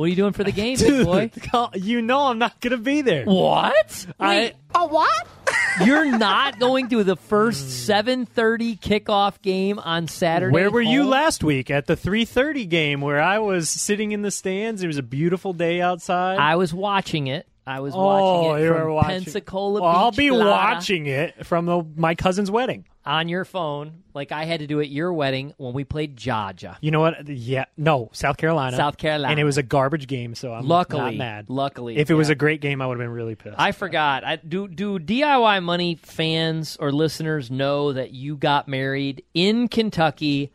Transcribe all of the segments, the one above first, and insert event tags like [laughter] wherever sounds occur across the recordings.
What are you doing for the [laughs] game, big boy? [laughs] you know I'm not gonna be there. What? I- Wait, a what? [laughs] You're not going to the first hmm. 7:30 kickoff game on Saturday. Where were you home? last week at the 3:30 game where I was sitting in the stands? It was a beautiful day outside. I was watching it. I was oh, watching it you from were watching. Pensacola Well, I'll be Florida. watching it from the, my cousin's wedding. on your phone, like I had to do at your wedding when we played Jaja. You know what? Yeah, no, South Carolina. South Carolina. and it was a garbage game, so I'm Luckily, not mad. luckily, if it was yeah. a great game, I would have been really pissed. I forgot. I, do do DIY money fans or listeners know that you got married in Kentucky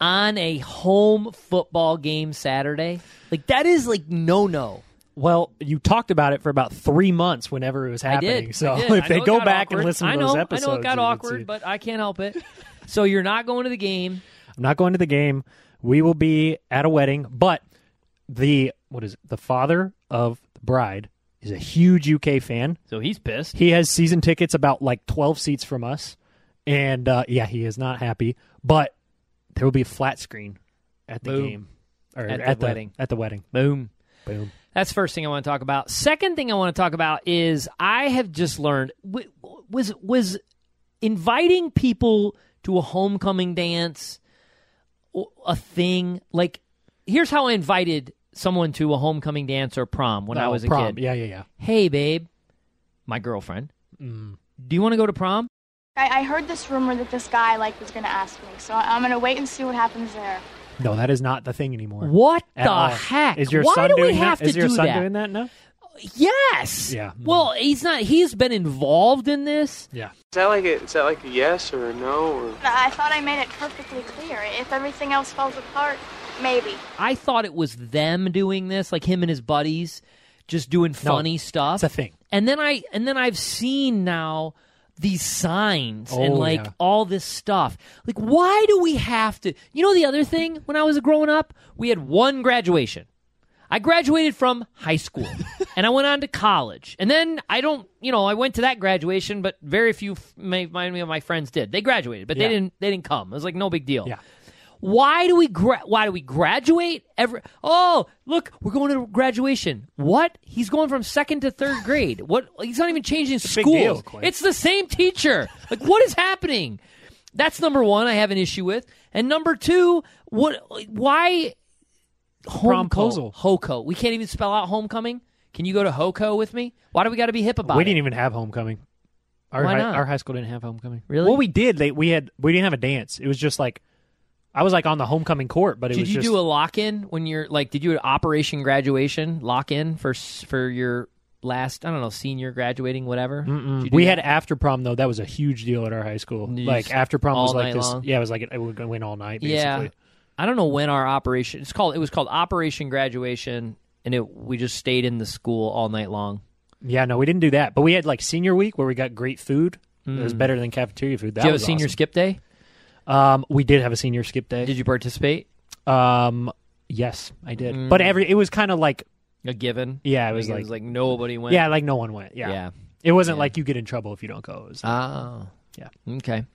on a home football game Saturday? Like that is like no no. Well, you talked about it for about three months whenever it was I happening. did. So I did. if I they go back awkward. and listen to I know, those episodes, I know it got awkward, but I can't help it. so you're not going to the game. I'm not going to the game. We will be at a wedding, but the what is it? The father of the bride is a huge UK fan. So he's pissed. He has season tickets about like 12 seats from us, and uh, yeah, he is not happy. But there will be a flat screen at the Boom. game or At the wedding. At the wedding. Boom. Boom. That's the first thing I want to talk about. Second thing I want to talk about is I have just learned was was inviting people to a homecoming dance a thing. Like, here's how I invited someone to a homecoming dance or prom when I Oh, was a prom. kid. Yeah, yeah, yeah. Hey, babe, my girlfriend, Mm. do you want to go to prom? I, I heard this rumor that this guy like was gonna ask me, so I'm gonna wait and see what happens there. No, that is not the thing anymore. What At the all. heck? Is your Why son do doing we have that? to Is your do son that? doing that now? Yes. Yeah. Well, he's not. He's been involved in this. Yeah. Is that like a, is that like a yes or a no or? I thought I made it perfectly clear. If everything else falls apart, maybe. I thought it was them doing this, like him and his buddies, just doing funny stuff. It's a thing. And then I and then I've seen now these signs and Oh, like yeah. all this stuff. Like, why do we have to? You know, the other thing when I was growing up, we had one graduation. I graduated from high school [laughs] and I went on to college. And then I don't, you know, I went to that graduation, but very few f- my, my, of my friends did. They graduated, but Yeah. they didn't. They didn't come. It was like no big deal. Yeah. Why do we gra- why do we graduate every Oh, look, we're going to graduation. What? He's going from second to third grade. What? He's not even changing big schools. deal, it's the same teacher. Like what is happening? That's number 1 I have an issue with. And number 2, what why Homeco, Promposal. Hoco. We can't even spell out homecoming? Can you go to Hoco with me? Why do we got to be hip about we it? didn't even have homecoming. Our Why high, not? our high school didn't have homecoming. Really? Well, we did. They we had we didn't have a dance. It was just like I was like on the homecoming court, but it Did was Did you just do a lock in when you're like? Did you do an Operation Graduation lock in for for your last? I don't know, senior graduating, whatever. Did you do we that? had after prom though. That was a huge deal at our high school. Like after prom was like this. long? Yeah, it was like it, would win all night. Basically. Yeah, I don't know when our operation. It's called. It was called Operation Graduation, and it we just stayed in the school all night long. Yeah, no, we didn't do that. But we had like senior week where we got great food. It was mm. better than cafeteria food. That Did you have a senior awesome. skip day? Um, we did have a senior skip day. Did you participate? Um, yes, I did. Mm. But every it was kind of like A given. yeah, it was Like, like, it was like nobody went. yeah, like no one went. Yeah, Yeah. It wasn't Yeah. like you get in trouble if you don't go. It was Oh. Yeah. Okay.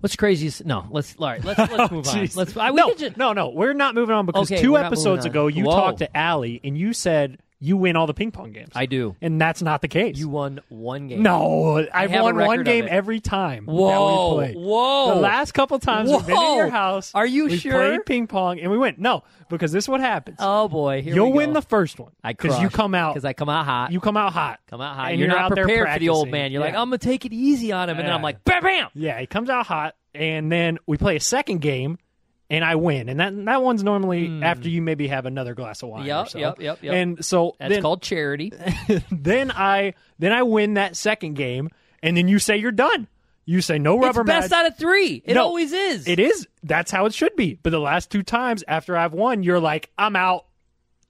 What's crazy is no. Let's all right. Let's let's [laughs] move on. Let's. I, we no, just, no, no. We're not moving on because Okay, two we're not moving episodes ago you Whoa. talked to Allie and you said you win all the ping pong games. I do. and that's not the case. You won one game. no, I've have a won one of game it. every time. Whoa, that we played. whoa. The last couple times we've been in your house. Are you we sure? played ping pong and we went no because this is what happens. Oh boy, here You'll we go. win the first one I because you come out because I come out hot. you come out hot. come out hot. and you're, you're not out there prepared for the old practicing. man. You're like, Yeah. I'm gonna take it easy on him, and then I'm like, bam, bam. Yeah, he comes out hot, and then we play a second game, and I win. And that that one's normally hmm. after you maybe have another glass of wine. or. Yep, so. yep, yep, yep. And so That's then, called charity. [laughs] then I then I win that second game, and then you say you're done. You say no it's rubber best match. out of three. It No, always is. It is. That's how it should be. But the last two times after I've won, you're like, I'm out.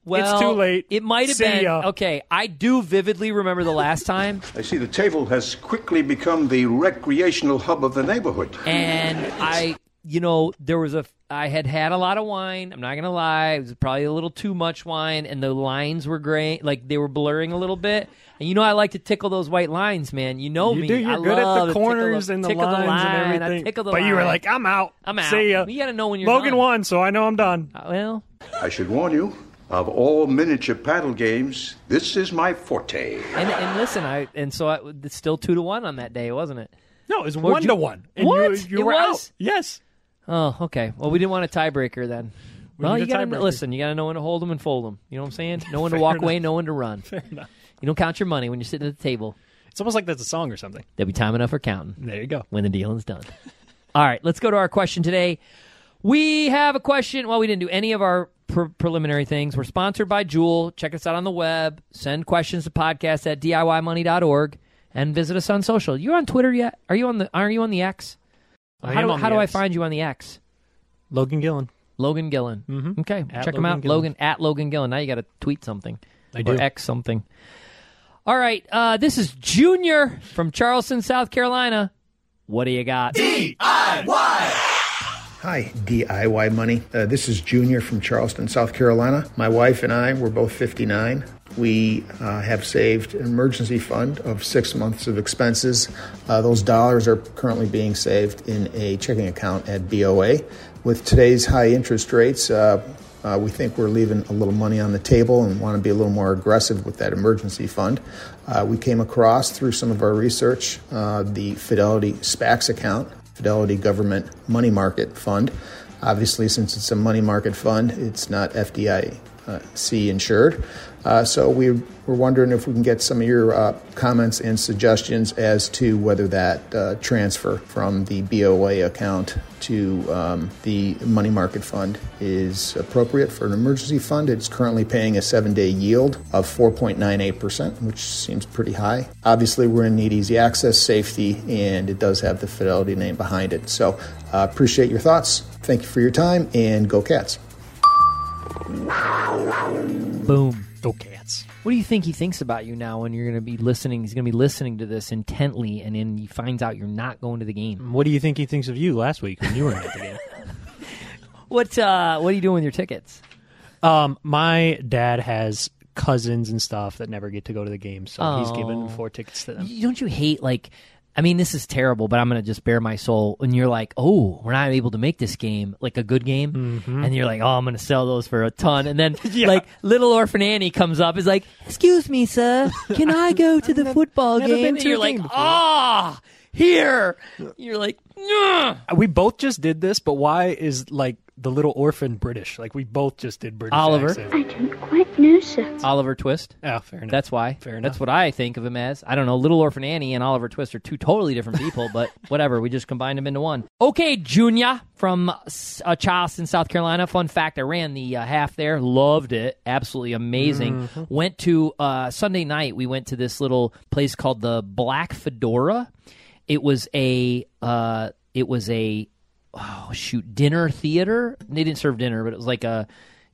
Well, it's too late. It might have been. ya. Okay, I do vividly remember the last [laughs] time, I see the table has quickly become the recreational hub of the neighborhood. and I, you know, there was a. I had had a lot of wine. I'm not gonna lie, it was probably a little too much wine, and the lines were gray, like they were blurring a little bit. And you know, I like to tickle those white lines, man. You know You me. do. You're I good at the to tickle corners and the tickle lines line. and I everything. tickle the but you were like, I'm out. I'm out. See ya. You got to know when you're Logan done. won, so I know I'm done. Uh, Well, I should warn you, of all miniature paddle games, this is my forte. and and listen, I and so I, it's still two to one on that day, wasn't it? No, it was one you- to one. And What? You, you It were was? out. Yes. Oh, okay. Well, we didn't want a tiebreaker then. We well, you got to listen. You got to know when to hold them and fold them. You know what I'm saying? [laughs] No one to walk enough. away, no one to run. Fair enough. You don't count your money when you're sitting at the table. It's almost like that's a song or something. There'll be time enough for counting There you go. when the dealing's done. [laughs] All right, let's go to our question today. We have a question. Well, we didn't do any of our pre- preliminary things. We're sponsored by Joule. Check us out on the web. Send questions to podcast at DIYmoney.org and visit us on social. You on Twitter yet? Are you on the? Are you on the X? I how am do, on how the do I X. find you on the X? Logan Gillen. Logan Gillen. Mhm. Okay, At check him out. Gillen. Logan at Logan Gillen. Now you got to tweet something. I or do. X something. All right, uh, this is Junior from Charleston, South Carolina. What do you got? Hi, DIY Money. Uh, this is Junior from Charleston, South Carolina. My wife and I were both 59. We uh, have saved an emergency fund of six months of expenses. Uh, those dollars are currently being saved in a checking account at BOA. With today's high interest rates, uh, uh, we think we're leaving a little money on the table and want to be a little more aggressive with that emergency fund. Uh, we came across through some of our research uh, the Fidelity SPAXX account, Fidelity Government Money Market Fund. Obviously, since it's a money market fund, it's not FDIC insured. Uh, so we were wondering if we can get some of your uh, comments and suggestions as to whether that uh, transfer from the BOA account to um, the money market fund is appropriate for an emergency fund. It's currently paying a seven day yield of 4.98%, which seems pretty high. Obviously, we're to need easy access, safety, and it does have the Fidelity name behind it. So, uh, appreciate your thoughts. Thank you for your time, and go Cats. Boom. Go Cats. What do you think he thinks about you now when you're going to be listening? He's going to be listening to this intently, and then he finds out you're not going to the game. What do you think he thinks of you last week when you weren't at the game? [laughs] What uh, What are you doing with your tickets? Um, my dad has cousins and stuff that never get to go to the game, so he's given Oh. four tickets to them. You- Don't you hate like? I mean, this is terrible, but I'm going to just bare my soul. And you're like, oh, we're not able to make this game like a good game, and you're like, oh, I'm going to sell those for a ton. And then [laughs] Yeah. like little orphan Annie comes up, is like, excuse me, sir, can I go to the [laughs] football never game? And you're like, ah, here. You're like. We both just did this, but why is like the little orphan British? Like we both just did British. Oliver. accent. I don't quite know, sir. Oliver Twist. Oh, fair enough. That's why. Fair enough. That's what I think of him as. I don't know. Little Orphan Annie and Oliver Twist are two totally different people, but [laughs] whatever. We just combined them into one. Okay, Junior from uh, Charleston, South Carolina. Fun fact: I ran the uh, half there. Loved it. Absolutely amazing. Mm-hmm. Went to uh, Sunday night. We went to this little place called the Black Fedora. It was a. Uh, it was a oh shoot dinner theater they didn't serve dinner but it was like a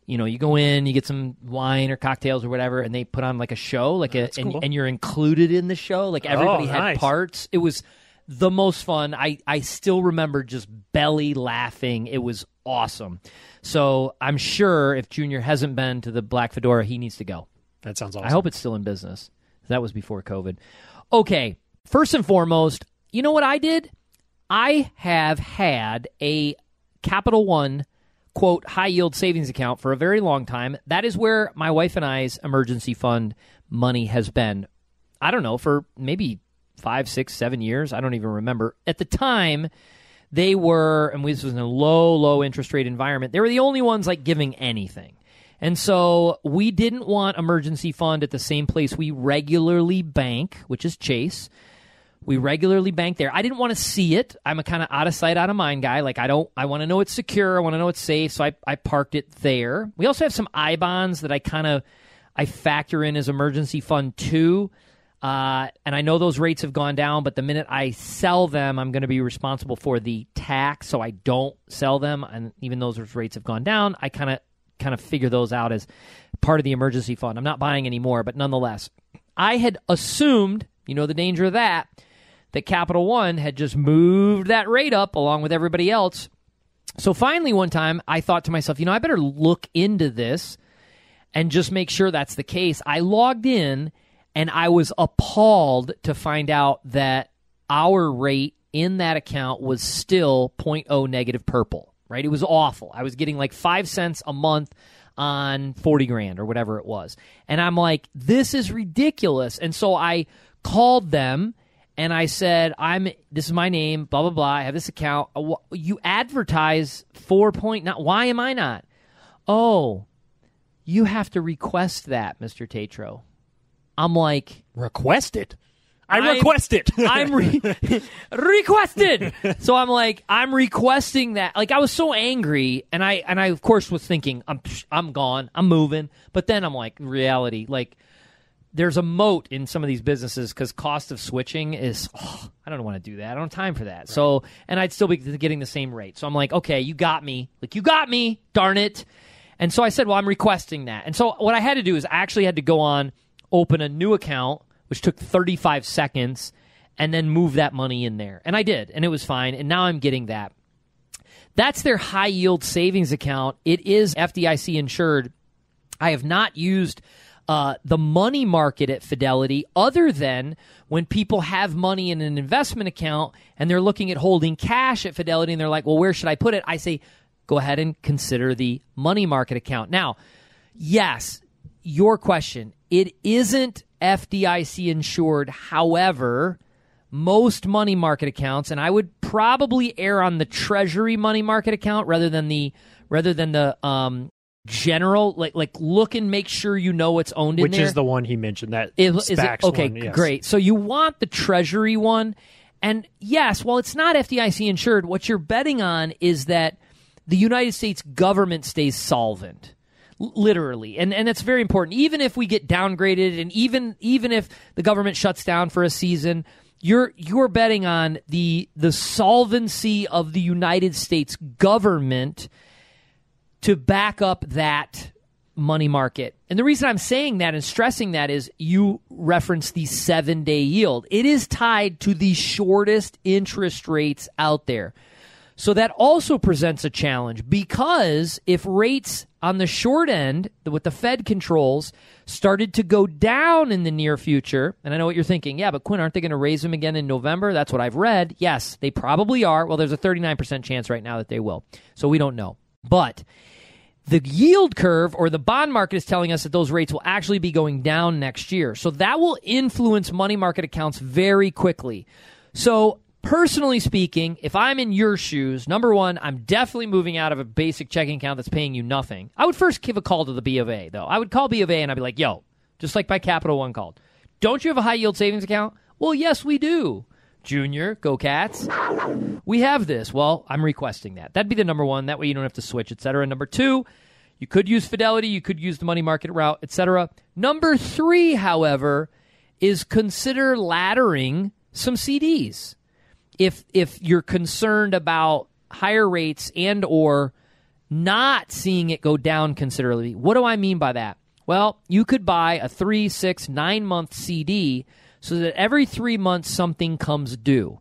you know you go in you get some wine or cocktails or whatever and they put on like a show like a and, cool. and you're included in the show like oh, everybody had nice. parts it was the most fun i i still remember just belly laughing it was awesome so i'm sure if junior hasn't been to the black fedora he needs to go that sounds awesome. I hope it's still in business. That was before COVID. Okay, first and foremost, you know what I did? I have had a Capital One quote high yield savings account for a very long time. That is where my wife and I's emergency fund money has been. I don't know for maybe five, six, seven years. I don't even remember. At the time, they were, and this was in a low, low interest rate environment. They were the only ones like giving anything. And so we didn't want emergency fund at the same place we regularly bank, which is Chase. We regularly bank there. I didn't want to see it. I'm a kind of out of sight, out of mind guy. Like I don't, I want to know it's secure. I want to know it's safe. So I, I parked it there. We also have some I bonds that I kind of, I factor in as emergency fund too. Uh, and I know those rates have gone down, but the minute I sell them, I'm going to be responsible for the tax. So I don't sell them, and even those rates have gone down, I kind of kind of figure those out as part of the emergency fund. I'm not buying anymore, but nonetheless, I had assumed, you know, the danger of that, that Capital One had just moved that rate up along with everybody else. So finally, one time, I thought to myself, you know, I better look into this and just make sure that's the case. I logged in and I was appalled to find out that our rate in that account was still 0.0 negative purple, right? It was awful. I was getting like five cents a month on 40 grand or whatever it was. And I'm like, this is ridiculous. And so I called them and I said, I'm this is my name, blah blah blah. I have this account. Uh, you advertise four point not. Why am I not? Oh, you have to request that, Mister Tatro. I'm like, request it. I request it. [laughs] I'm re- [laughs] requested. So I'm like, I'm requesting that. Like I was so angry, and I and I of course was thinking, I'm I'm gone, I'm moving. But then I'm like, reality, like there's a moat in some of these businesses because cost of switching is oh, I don't want to do that. I don't have time for that. So and I'd still be getting the same rate. So I'm like, okay, you got me. Like you got me. Darn it. And so I said, well, I'm requesting that. And so what I had to do is I actually had to go on, open a new account, which took 35 seconds, and then move that money in there. And I did, and it was fine. And now I'm getting that. That's their high yield savings account. It is FDIC insured. I have not used uh, the money market at Fidelity other than when people have money in an investment account and they're looking at holding cash at Fidelity and they're like, well, where should I put it? I say, go ahead and consider the money market account. Now, yes, your question, it isn't FDIC insured. However, most money market accounts, and I would probably err on the Treasury money market account rather than the rather than the um, general. Like like look and make sure you know what's owned in Which there. is the one he mentioned that Is- is it- okay, one, yes. great. So you want the Treasury one, and yes, while it's not FDIC insured, what you're betting on is that the United States government stays solvent, literally, and and that's very important. Even if we get downgraded, and even even if the government shuts down for a season. You're you're betting on the the solvency of the United States government to back up that money market. And the reason I'm saying that and stressing that is you reference the seven day yield. It is tied to the shortest interest rates out there. So that also presents a challenge because if rates on the short end, what the Fed controls, started to go down in the near future, and I know what you're thinking, yeah, but Quint, aren't they going to raise them again in November? That's what I've read. Yes, they probably are. Well, there's a 39% chance right now that they will. So we don't know. But the yield curve or the bond market is telling us that those rates will actually be going down next year. So that will influence money market accounts very quickly. So, personally speaking, if I'm in your shoes, number one, I'm definitely moving out of a basic checking account that's paying you nothing. I would first give a call to the B of A, though. I would call B of A and I'd be like, yo, just like my Capital One called, don't you have a high yield savings account? Well, yes, we do. Junior, go cats. We have this. Well, I'm requesting that. That'd be the number one. That way you don't have to switch, etc. Number two, you could use Fidelity, you could use the money market route, etc. Number three, however, is consider laddering some CDs. If if you're concerned about higher rates and or not seeing it go down considerably. What do I mean by that? Well, you could buy a three, six, nine month CD so that every three months something comes due.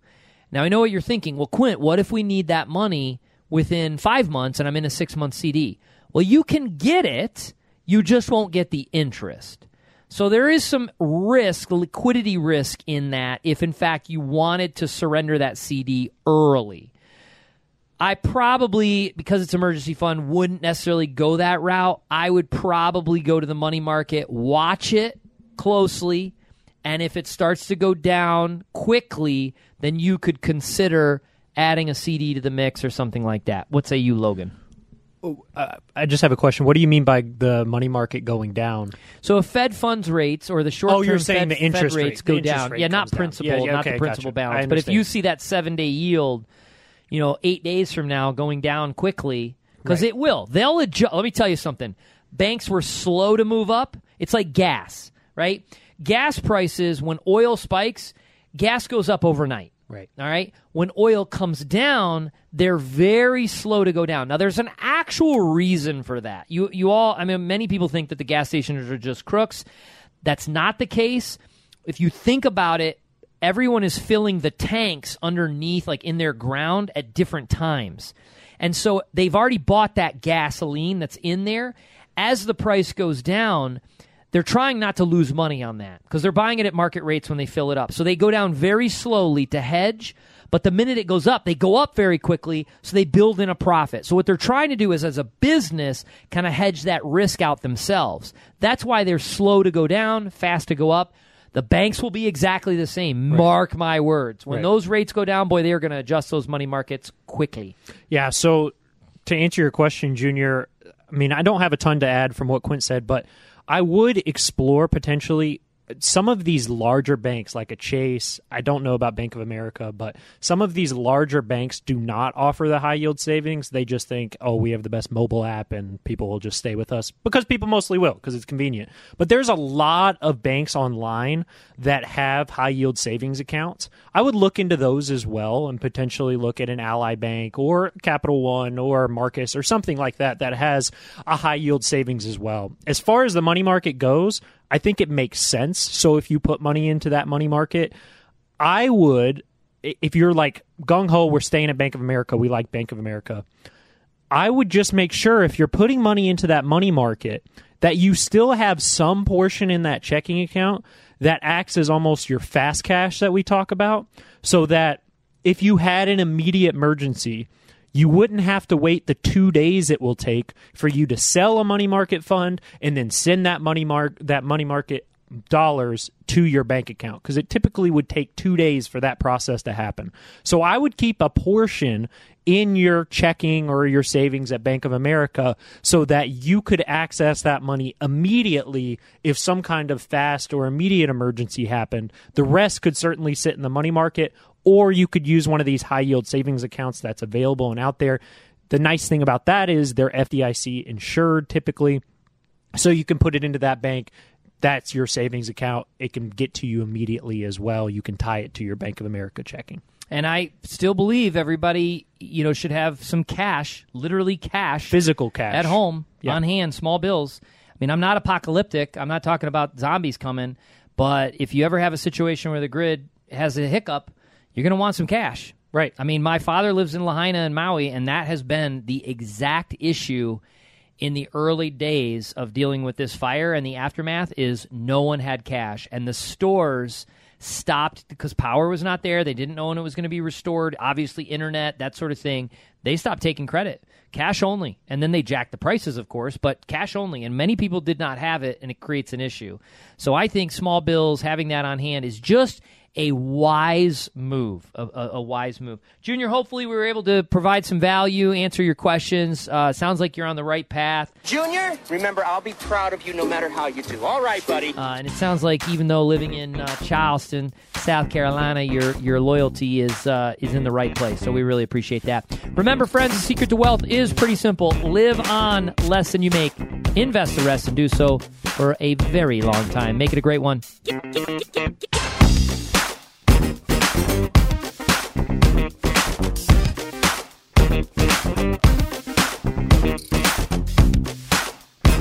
Now, I know what you're thinking. Well, Quint, what if we need that money within five months and I'm in a six month CD? Well, you can get it, you just won't get the interest. So there is some risk, liquidity risk in that if in fact you wanted to surrender that CD early. I probably, because it's emergency fund, wouldn't necessarily go that route. I would probably go to the money market, watch it closely, and if it starts to go down quickly, then you could consider adding a CD to the mix or something like that. What say you, Logan? Oh, uh, I just have a question. What do you mean by the money market going down? So if Fed funds rates or the short Oh, you're saying Fed, the interest Fed rate- rates go interest down, rate yeah, not principal, Yeah, yeah, not okay, the principal gotcha. Balance. But if you see that seven day yield, you know, eight days from now going down quickly, because Right. it will. They'll adjust. Let me tell you something. Banks were slow to move up. It's like gas, right? Gas prices when oil spikes, gas goes up overnight. Right. All right. When oil comes down, they're very slow to go down. Now, there's an actual reason for that. You, you all, I mean, many people think that the gas stations are just crooks. That's not the case. If you think about it, everyone is filling the tanks underneath, like in their ground, at different times. And so they've already bought that gasoline that's in there. As the price goes down, they're trying not to lose money on that because they're buying it at market rates when they fill it up. So they go down very slowly to hedge, but the minute it goes up, they go up very quickly, so they build in a profit. So what they're trying to do is as a business kind of hedge that risk out themselves. That's why they're slow to go down, fast to go up. The banks will be exactly the same. Mark my words. When Right. those rates go down, boy, they are going to adjust those money markets quickly. Yeah. So to answer your question, Junior, I mean, I don't have a ton to add from what Quint said, but I would explore potentially some of these larger banks like a Chase. I don't know about Bank of America, but some of these larger banks do not offer the high yield savings. They just think, oh, we have the best mobile app and people will just stay with us because people mostly will because it's convenient. But there's a lot of banks online that have high yield savings accounts. I would look into those as well and potentially look at an Ally Bank or Capital One or Marcus or something like that that has a high yield savings as well. As far as the money market goes, I think it makes sense. So if you put money into that money market, I would, if you're like gung ho, we're staying at Bank of America, we like Bank of America. I would just make sure if you're putting money into that money market that you still have some portion in that checking account that acts as almost your fast cash that we talk about so that if you had an immediate emergency you wouldn't have to wait the two days it will take for you to sell a money market fund and then send that money mark that money market dollars to your bank account because it typically would take two days for that process to happen. So I would keep a portion in your checking or your savings at Bank of America so that you could access that money immediately if some kind of fast or immediate emergency happened. The rest could certainly sit in the money market or you could use one of these high yield savings accounts that's available and out there. The nice thing about that is they're FDIC insured typically. So you can put it into that bank. That's your savings account. It can get to you immediately as well. You can tie it to your Bank of America checking. And I still believe everybody, you know, should have some cash, literally cash, Physical cash. at home Yeah. on hand, small bills. I mean, I'm not apocalyptic. I'm not talking about zombies coming, but if you ever have a situation where the grid has a hiccup, you're going to want some cash. Right. I mean, my father lives in Lahaina and Maui, and that has been the exact issue in the early days of dealing with this fire and the aftermath is no one had cash and the stores stopped because power was not there. They didn't know when it was going to be restored. Obviously internet that sort of thing. They stopped taking credit. Cash only. And then they jacked the prices of course but cash only. And many people did not have it and it creates an issue. So i think small bills having that on hand is just a wise move, a, a, a wise move. Junior, hopefully we were able to provide some value, answer your questions. Uh, sounds like you're on the right path. Junior, remember, I'll be proud of you no matter how you do. All right, buddy. Uh, and it sounds like even though living in uh, Charleston, South Carolina, your your loyalty is uh, is in the right place. So we really appreciate that. Remember, friends, the secret to wealth is pretty simple: live on less than you make, invest the rest, and do so for a very long time. Make it a great one.